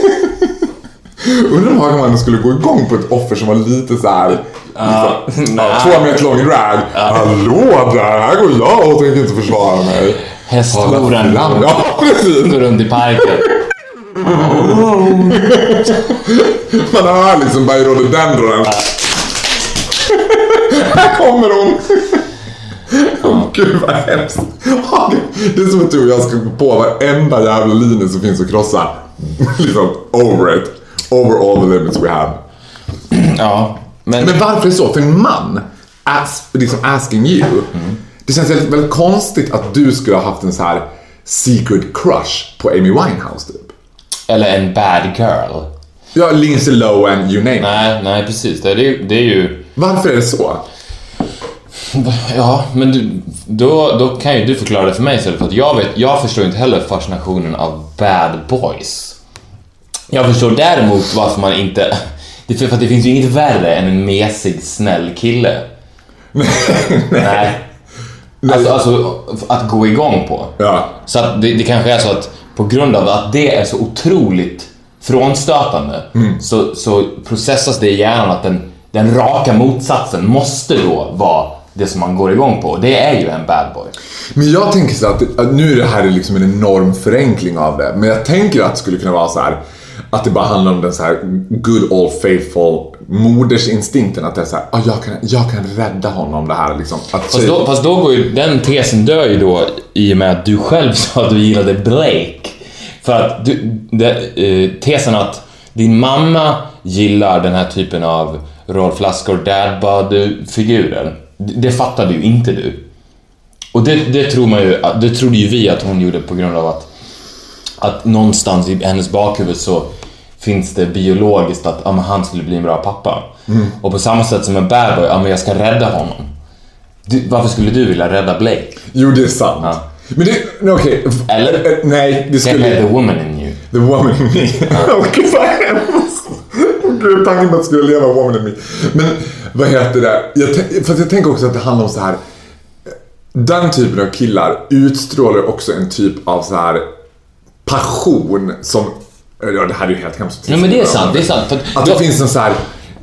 Undrar om Hagamannen skulle gå igång på ett offer som var lite så här. Liksom, ja, två meter lång i drag. Hallå där, här går jag och tänker inte försvara mig. Hästhoran Ja, går runt i parken. Man hör liksom by rhododendron. Här kommer hon! Åh gud vad hemskt. Det är som att du och jag ska gå på varenda jävla linje som finns att krossa. liksom over it. Over all the limits we have. Ja, men... Men varför så? För en man, as, liksom asking you. Det känns väldigt, väldigt konstigt att du skulle ha haft en så här secret crush på Amy Winehouse typ. Eller en bad girl. Ja, Lindsay Lohan, you name it. Nej, nej precis. Det är, det är ju... Varför är det så? Ja, men du, då, då kan ju du förklara det för mig istället för att jag vet, jag förstår inte heller fascinationen av bad boys. Jag förstår däremot varför man inte... Det för att det finns ju inget värre än en mesig, snäll kille. Nej. Alltså, alltså, att gå igång på. Ja. Så att det, det kanske är så att på grund av att det är så otroligt frånstötande så, så processas det i hjärnan att den, den raka motsatsen måste då vara det som man går igång på. Det är ju en bad boy. Men jag tänker så att, att nu är det här liksom en enorm förenkling av det. Men jag tänker att det skulle kunna vara så här att det bara handlar om den så här good old faithful modersinstinkten. Att det är så här, ah, jag, kan, jag kan rädda honom det här liksom. Att Fast då, fast då går ju, den tesen dör ju då i och med att du själv sa att du gillade Blake. För att du, det, eh, tesen att din mamma gillar den här typen av Rolf Lassgård dad figurer det, det fattade ju inte du. Och det, det tror man ju, det trodde ju vi att hon gjorde på grund av att, att någonstans i hennes bakhuvud så finns det biologiskt att ja, men han skulle bli en bra pappa. Och på samma sätt som en bad boy, ja men jag ska rädda honom. Du, varför skulle du vilja rädda Blake? Jo, det är sant. Ja. Men det, okej. Eller? Eh, Nej, det Eller the skulle... woman in you. The woman in me. Åh gud vad hemskt. Gud, tanken på att jag skulle leva woman in me. Men vad heter det? Jag, för jag tänker också att det handlar om så här. Den typen av killar utstrålar också en typ av så här passion som... Ja, det här är ju helt hemskt. Ja men det är sant, det är sant. Att, Att det finns en så här...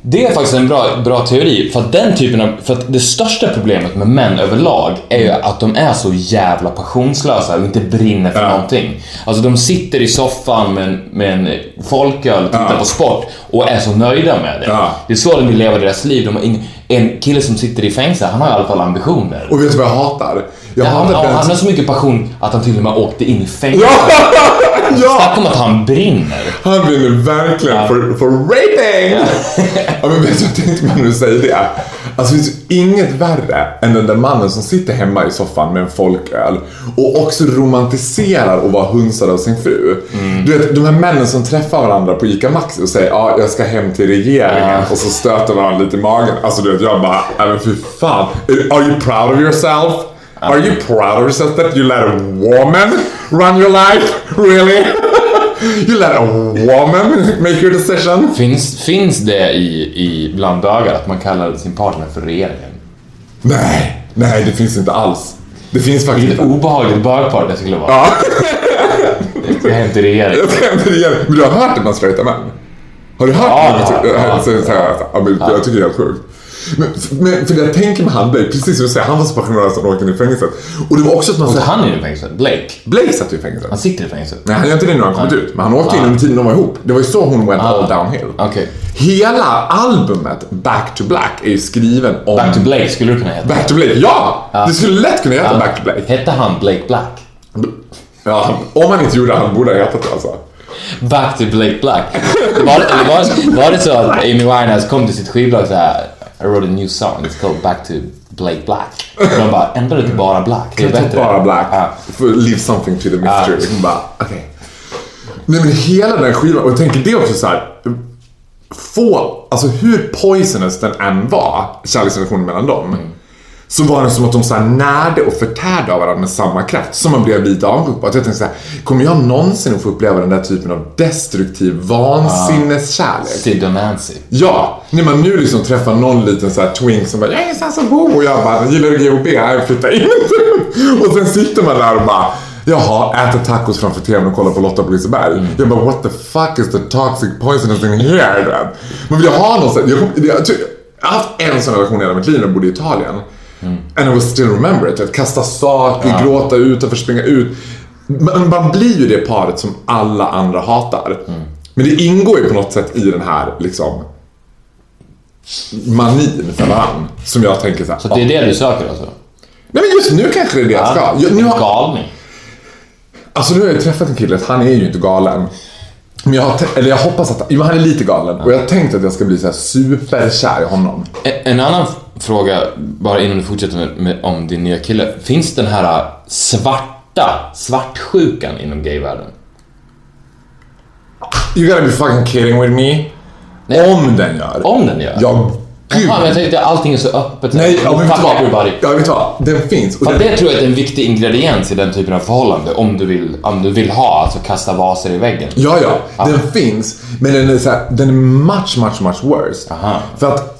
Det är faktiskt en bra, bra teori, för att den typen av, för att det största problemet med män överlag är ju att de är så jävla passionslösa och inte brinner för Ja. någonting. Alltså de sitter i soffan med en, med en folköl och tittar Ja. på sport och är så nöjda med det. Ja. Det är så de vill leva deras liv. De har ing, en kille som sitter i fängelse, han har i alla fall ambitioner. Och vet du vad jag hatar? Jag Ja, han, han har så mycket passion att han till och med åkte in i fängelse. ja! Snacka om att han brinner. Han vinner verkligen Ja. för, för raping! Ja. men vet du, jag tänkte bara när du säger det. Alltså det finns inget värre än den där mannen som sitter hemma i soffan med en folköl och också romantiserar och vara hunsad av sin fru. Mm. Du vet, de här männen som träffar varandra på ICA Maxi och säger ja, jag ska hem till regeringen Ja. och så stöter varandra lite i magen. Alltså du vet, jag bara, men fy fan. Are you proud of yourself? Are you proud of yourself that you let a woman run your life? Really? You let a woman make your decision? Finns, finns det i, i bland bögar att man kallar sin partner för regeringen? Nej, nej det finns inte alls. Det finns faktiskt Vilket inte. obehagligt bögpar det skulle vara. Ja, Det hem till regeringen. jag ska inte igen. Men du har hört det bland straighta män? Har du hört Ja, det? ja, ja. Ja, men Jag tycker det är helt sjukt. Men, men för jag tänker med han Blake, precis som du säger, han var så passionerad han åkte in i fängelset. Och det var också att man... Och han är i fängelset. Blake. Blake satt ju i fängelset. Han sitter i fängelset. Nej, han gör inte det nu han kommit ut. Men han åkte in under tiden de var ihop. Det var ju så hon went all downhill. Okej. Hela albumet Back to Black är ju skriven om... Back to Blake skulle du kunna heta. Back to Blake, ja! Det skulle lätt kunna heta Back to Blake. Hette han Blake Black? Ja, om han inte gjorde det, han borde ha hetat det alltså. Back to Blake Black. Var, var, var det så att Amy Winehouse kom till sitt skivbolag så här I wrote a new song, it's called Back to Blake Black. Och de bara, ändra det till bara Black. Det är bättre. bara Black. För leave something to the mystery. Hon bara, okej. Nej men hela den skivan, och jag tänker det också så här. Få, alltså hur poisonous den än var, kärleksrelationen mellan dem. Så var det som att de så här närde och förtärde av varandra med samma kraft. Som man blev lite avundsjuk på. Att jag tänkte så här, kommer jag någonsin att få uppleva den där typen av destruktiv vansinneskärlek? Sid och Nancy. Ja, när man nu liksom träffar någon liten så här twink som bara “Jag är att bo” och jag bara “Gillar du GHB? Jag flyttar in”. och sen sitter man där och bara Jaha, äter tacos framför TVn och kollar på Lotta på Liseberg. Jag bara what the fuck is the toxic poisonous in here? Man vill ju ha någon sån, jag, jag, jag, jag har haft en sån relation i hela mitt liv när jag bodde i Italien. And I will still remember it. Att kasta saker, gråta utanför, springa ut. Man, man blir ju det paret som alla andra hatar. Men det ingår ju på något sätt i den här liksom manin för varandra. Som jag tänker så här. Så det är det du söker alltså? Nej men just nu kanske det är det jag ska. Jag, nu har, Galning. alltså nu har jag träffat en kille, han är ju inte galen. Men jag, har, eller jag hoppas att jo, han är lite galen. Och jag har tänkt att jag ska bli så här superkär i honom. En, en annan fråga, bara innan du fortsätter med, med, om din nya kille. Finns den här äh, svarta, svartsjukan inom gayvärlden? You gotta be fucking kidding with me. Om den gör. Om den gör? Ja, gud. Jaha, men jag tänkte allting är så öppet. Nej, ja, men vet du vad? everybody. Ja, vet du vad? Den finns. Och den, det tror jag är en viktig ingrediens i den typen av förhållande. Om du vill, om du vill ha, alltså kasta vaser i väggen. Ja, ja, den finns. Men den är, så här, den är much, much, much worse. Aha. För att,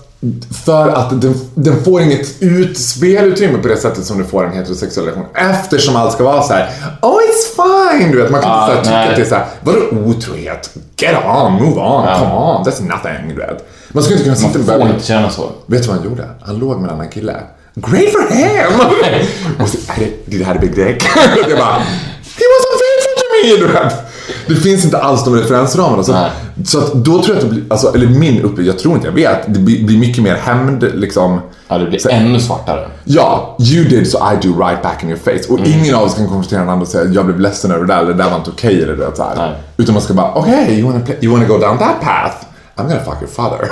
för att den, den får inget ut, spelutrymme på det sättet som du får en heterosexuell relation. Eftersom allt ska vara så här: oh it's fine. Du vet, man kan Ah, inte så här, tycka att det är så här, vadå otrohet? Get on, move on, come on, that's nothing. Du vet. Man skulle inte kunna sitta Man får inte känna så. Vet du vad han gjorde? Han låg med en annan kille. Great for him! och så, är det, did have a big dick? jag bara, he was unfaithful to me! Du vet. Det finns inte alls de referensramarna. Så, Nej. så att då tror jag att det blir, alltså, eller min upplevelse, jag tror inte, jag vet, det blir, mycket mer hämnd liksom. Ja, det blir Så- ännu svartare. Ja, you did so I do right back in your face. Och ingen av oss kan konfrontera den andra och säga jag blev ledsen över det där eller det där var inte okej eller det så här. Utan man ska bara, okej, okay, you, wanna play- you wanna go down that path? I'm gonna fuck your father.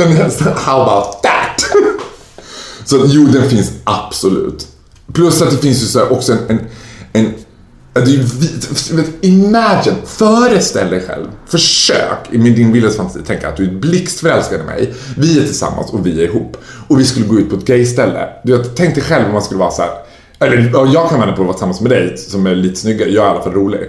And how about that? så jo, den finns absolut. Plus att det finns ju så också en, en, en Det är ju imagine, föreställ dig själv, försök i min- din vildaste fantasi tänka att du är blixtförälskad i mig, vi är tillsammans och vi är ihop. Och vi skulle gå ut på ett gayställe. Du vet, tänk dig själv om man skulle vara så här. eller ja, jag kan vända på att vara tillsammans med dig som är lite snyggare, jag är i alla fall rolig.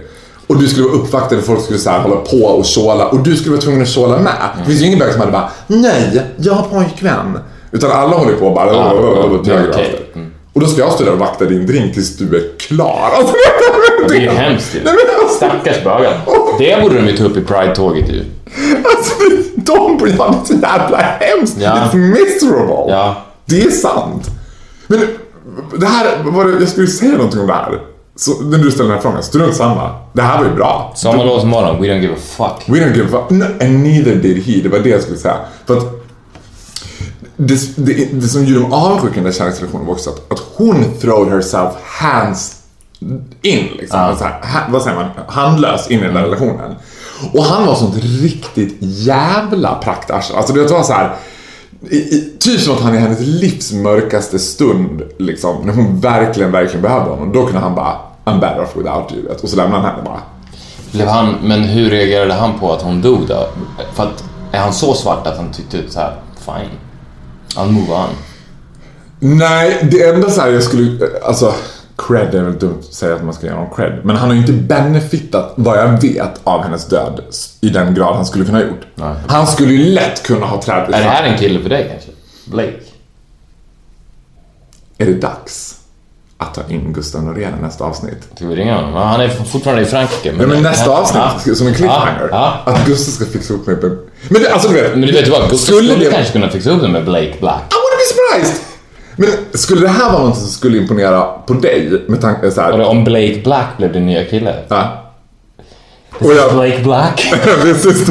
Och du skulle vara uppvaktad och folk skulle så här hålla på och såla och du skulle vara tvungen att såla med. Det finns ju ingen bög som hade bara, nej, jag har pojkvän. Utan alla håller på och bara, Ja, ja, det är okej. Mm. Och då ska jag stå där och vakta din drink tills du är klar. Alltså, Det är ju hemskt ju. Stackars bögar. Det borde de ju ta upp i Pride-tåget ju. alltså, de det så jävla hemskt. Ja. It's miserable. Ja. Det är sant. Men det här, var det, jag skulle säga någonting om det här. Så, när du ställer den här frågan, strunt samma. Det här var ju bra. Sommarlovsmorgon, we don't give a fuck. We don't give a fuck. No, and neither did he. Det var det jag skulle säga. För att det, det, det som gjorde dem avundsjuka i den där kärleksrelationen var också att, att hon throwed herself hands in, liksom. Så här, vad säger man? Handlös in i den där relationen. Och han var sånt riktigt jävla praktarsel. Alltså det var så här. I, i, typ som att han i hennes livs mörkaste stund, liksom, när hon verkligen, verkligen behövde honom, då kunde han bara I'm better off without you. vet. Och så lämnade han henne bara. Blev han, men hur reagerade han på att hon dog då? För att, är han så svart att han tyckte så här, fine, I'll move on? Nej, det enda så här jag skulle, alltså cred är väl dumt att säga att man ska ge honom cred. Men han har ju inte benefitat, vad jag vet, av hennes död i den grad han skulle kunna ha gjort. Nej. Han skulle ju lätt kunna ha trätt Är det här en kille för dig kanske? Blake? Är det dags att ta in Gustav Norén i nästa avsnitt? Ska vi ringa honom? Ja, Han är fortfarande i Frankrike. Nej men nästa avsnitt, Ja. som en cliffhanger. Ja, ja. Att Gustav ska fixa ihop mig med... Men det, alltså du vet... Men du vet vad, Gustav skulle skulle det... kanske kunna fixa upp det med Blake Black. I wouldn't be surprised! Men skulle det här vara något som skulle imponera på dig med tanke så här... Det, om Blake Black blev din nya kille? Ja. Och jag... Blake Black? This is...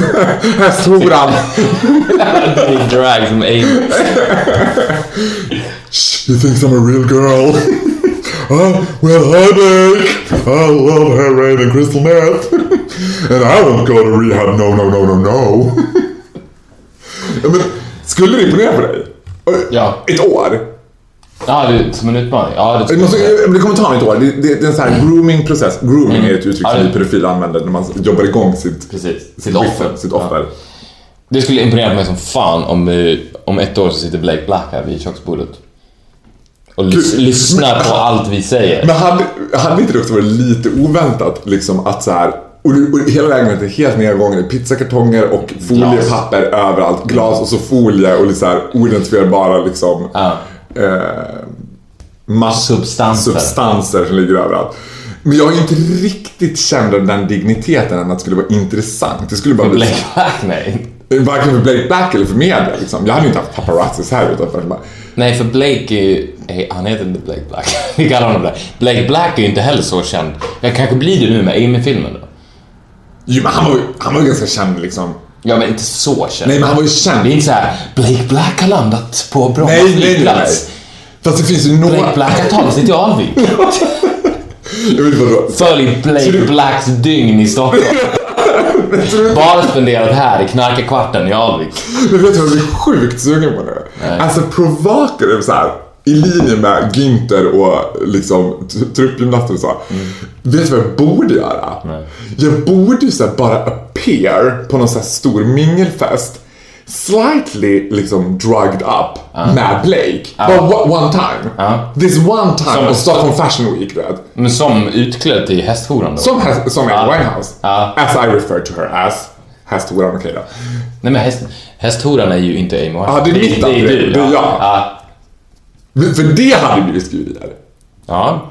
Här stod han. Big drag som Amy. He thinks I'm a real girl. oh, well, headache. I love heroin and crystal meth. and I won't go to rehab. No, no, no, no, no. men, skulle det imponera på dig? Ja. Ett år? Ja, det, som en utmaning. Ja, det måste, det kommer ta ett år. Det, det, det är en sån här grooming-process. Grooming är ett uttryck Ja, som vi pedofiler använder när man jobbar igång sitt, Precis. Sitt sitt offer. Sitt offer. Det skulle imponera mig som fan om, eh, om ett år så sitter Blake Black här vid köksbordet. Och lys- Gud, lyssnar men- på allt vi säger. Men hade, hade inte det också varit lite oväntat liksom att så här och, du- och hela lägenheten är helt nedgången i pizzakartonger och foliepapper överallt. Glas och så folie och lite så här oidentifierbara liksom Ja. Eh, Substanser. substanser som ligger överallt. Men jag är inte riktigt känd av den digniteten än att det skulle vara intressant. Det skulle bara bli Blake Black, nej. Varken för Blake Black eller för media liksom. Jag hade ju inte haft paparazzis här utanför. Bara, Nej, för Blake är ju... Han heter inte Blake Black. Vi kallar honom det. Blake Black är ju inte heller så känd. Jag kanske blir det nu med Amy-filmen då. jo, men han var han var ju ganska känd liksom. Ja, men inte så känd. Nej, men han var ju känd. Det är inte så här, Blake Black har landat på Bromma Nej, nej, nej, nej. flygplats. Fast det finns ju några... Blake Black har tagit sig till Alvik. Följ Blake Blacks dygn i Stockholm. Bara spenderat här i knarkarkvarten i Alvik. Men vet du vad jag blir sjukt sugen på nu? Alltså provocative så här i linje med Günther och liksom t- truppgymnaster och så. Vet du vad jag borde göra? Jag borde ju så här bara appear på någon så här stor mingelfest. Slightly liksom drugged up med Blake. Bara one- one time. Ja. This one time Som- på Stockholm Fashion Week, du vet. Men som utklädd till hästhoran då? Som, häst- som. Amy Winehouse. As I refer to her as. Hästhoran, okej då. Nej men häst, hästhoran är ju inte Amy Winehouse. Ja, det är mitt namn, Det är det- du. det är jag. För det hade blivit skriverier. ja.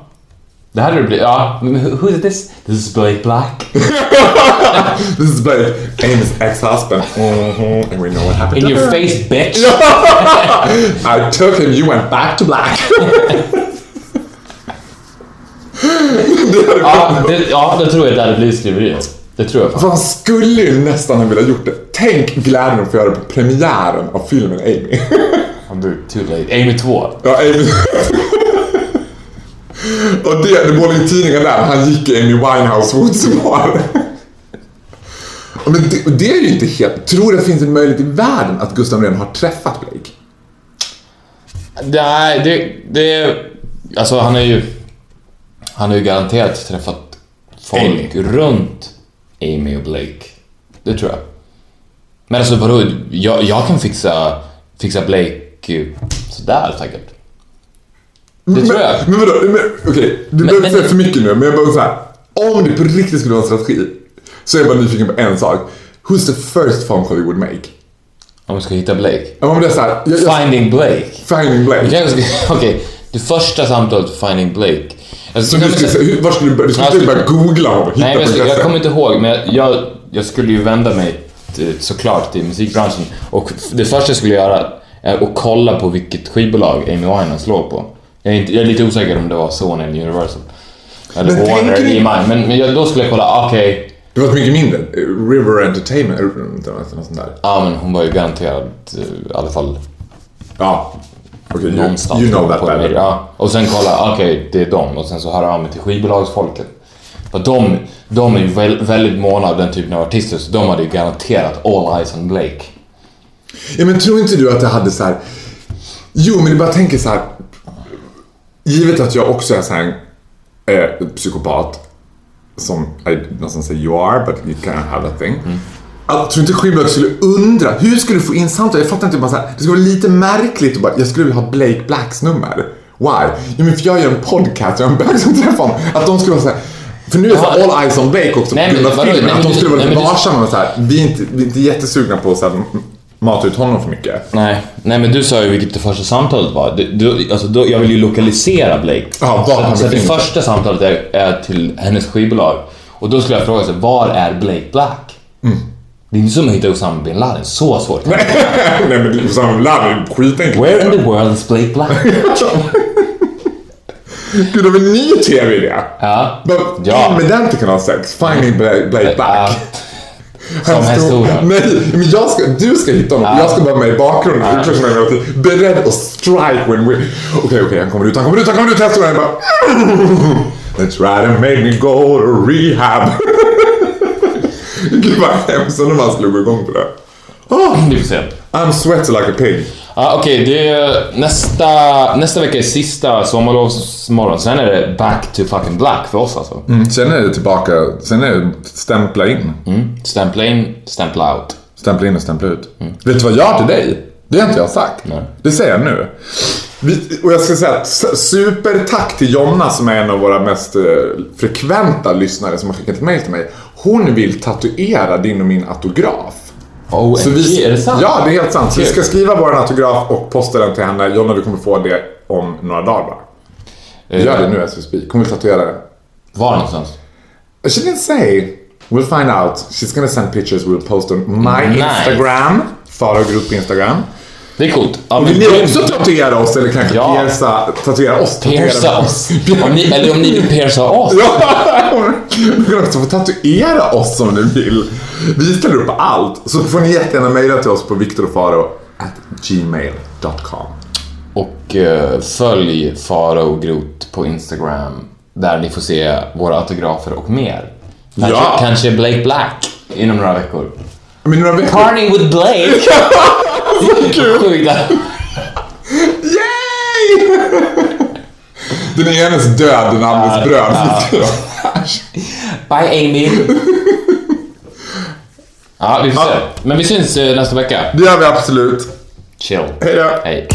Det hade det blivit. Ja. Who is this? This is Blake Black. This is Blake, Amy's ex-husband. Mhm, And we know what happened In your her. face bitch. I took him, you went back to black. Ja, det, ja, det tror jag det hade blivit skriverier. Det tror jag fan. För han skulle ju nästan ha velat gjort det. Tänk glädjen att få göra det på premiären av filmen Amy. Han blir too late. Amy 2. ja, Amy. Och det, det var i tidningen där, han gick i Amy Winehouse fotspår. Ja, Men det, det är ju inte helt... Tror du det finns en möjlighet i världen att Gustav Norén har träffat Blake? Nej, det, det... Alltså han är ju... Han har ju garanterat träffat folk Amy. runt Amy och Blake. Det tror jag. Men alltså vadå? Jag, jag kan fixa, fixa Blake eh, sådär säkert. Det tror jag. Men vadå, men, okej, du behöver inte men- säga för mycket nu, men jag bara så här. Om det på riktigt skulle vara en strategi, så är jag bara nyfiken på en sak. Who's the first phone call you would make? Om vi ska hitta Blake. Ja, men det är så här, jag, jag, Finding Blake. Finding Blake. Okej, det första samtalet för Finding Blake. Alltså, Så du skulle, säga- hur- var skulle du börja? Du skulle börja skulle- googla honom och hitta Nej, men jag, jag kommer inte ihåg, men jag, jag, jag skulle ju vända mig såklart till musikbranschen. Och det första jag skulle göra är att kolla på vilket skivbolag Amy Winehouse låg på. Jag är, inte, jag är lite osäker om det var Sony eller Universal. Eller Men Warner du- EMI. Men, men jag, då skulle jag kolla, okej. Det var mycket mindre. River Entertainment, eller något sånt där. Ja, men hon var ju garanterad eh, i alla fall Ja. You, någonstans. you know that better. Ja. Och sen kolla, okej, det är dem. Och sen så hör jag av mig till skivbolagsfolket. För de, de är ju väl, väldigt måna av den typen av artister, så de hade ju garanterat all eyes on Blake. Ja, men tror inte du att det hade så här... Jo, men du bara tänker så här. Givet att jag också är så här eh, psykopat. Som I nästan say you are, but you can have that thing. Jag tror inte skivbolag skulle undra, hur ska du få in samtal? Jag fattar inte, bara så här, det skulle vara lite märkligt att bara, jag skulle vilja ha Blake Blacks nummer. Why? Jo men för jag gör en podcast, jag har en bög som träffar honom. Att de skulle vara så här, för nu är det här, all eyes on Blake också Nej, på grund av filmen. Att de skulle vara lite varsamma och så här, vi är inte, vi är inte jättesugna på att så här, mata ut honom för mycket. Nej, nej men du sa ju vilket det första samtalet var. Du, du, alltså, då, jag vill ju lokalisera Blake. Ja, var så, så det första samtalet är, är till hennes skivbolag. Och då skulle jag fråga sig, var är Blake Black? Mm. Det är inte som att hitta Osama bin Laden, så svårt. Nej men Osama bin Laden skitenkelt. Where in the world is Blake Black? Gud, de en ny TV-idé. Ja. Bara Ja. In med den till Kanal 6. Finding Blake, Black. Som Han Ola. Nej, men jag ska, du ska hitta honom. Jag ska vara med i bakgrunden. Är beredd att strike when we... Okej, okej, han kommer ut, han kommer ut, han kommer ut. Häst Ola. Jag bara... They try to make me go to rehab. Gud vad hemskt om man skulle gå igång på det. Oh, Vi får se. I'm sweaty like a pig. Ja, Okej, är nästa, nästa vecka är sista sommarlovsmorgon. Sen är det back to fucking black för oss alltså. Mm, sen är det tillbaka, sen är det stämpla in. Mm. Stämpla in, stämpla out. Stämpla in och stämpla ut. Vet du vad jag har till dig? Det har inte jag sagt. Nej. Det säger jag nu. Vi, och jag ska säga supertack till Jonna som är en av våra mest eh, frekventa lyssnare som har skickat ett mail till mig. Hon vill tatuera din och min autograf. Oh, Så vi, är det sant? Ja, det är helt sant. Så vi ska skriva vår autograf och posta den till henne. Jonna, du kommer få det om några dagar bara. Eh, Gör det nu as we speak. Hon vill tatuera det. Var någonstans? She didn't say. We'll find out. She's gonna send pictures we'll post on my Nice. Instagram. Faro Group på Instagram. Det är coolt. Ja, men Vill ni också tatuera oss eller kanske Ja. pierca, tatuera oss? Pierca oss. Om ni, eller om ni vill pierca oss. Ja, du kan också få tatuera oss om ni vill. Vi ställer upp på allt. Så får ni jättegärna mejla till oss på victorfaro at gmail.com. Och eh, följ Farao Groth på Instagram. Där ni får se våra autografer och mer. Kanske, Ja. kanske Blake Black inom några veckor. Men några veckor... Parting with Blake! Sjukt. Yay! Den enes död, den andres bröd. Bye Amy! Ja, vi får se. Men vi syns eh, nästa vecka. Det gör vi absolut. Chill. Hej då. Hej.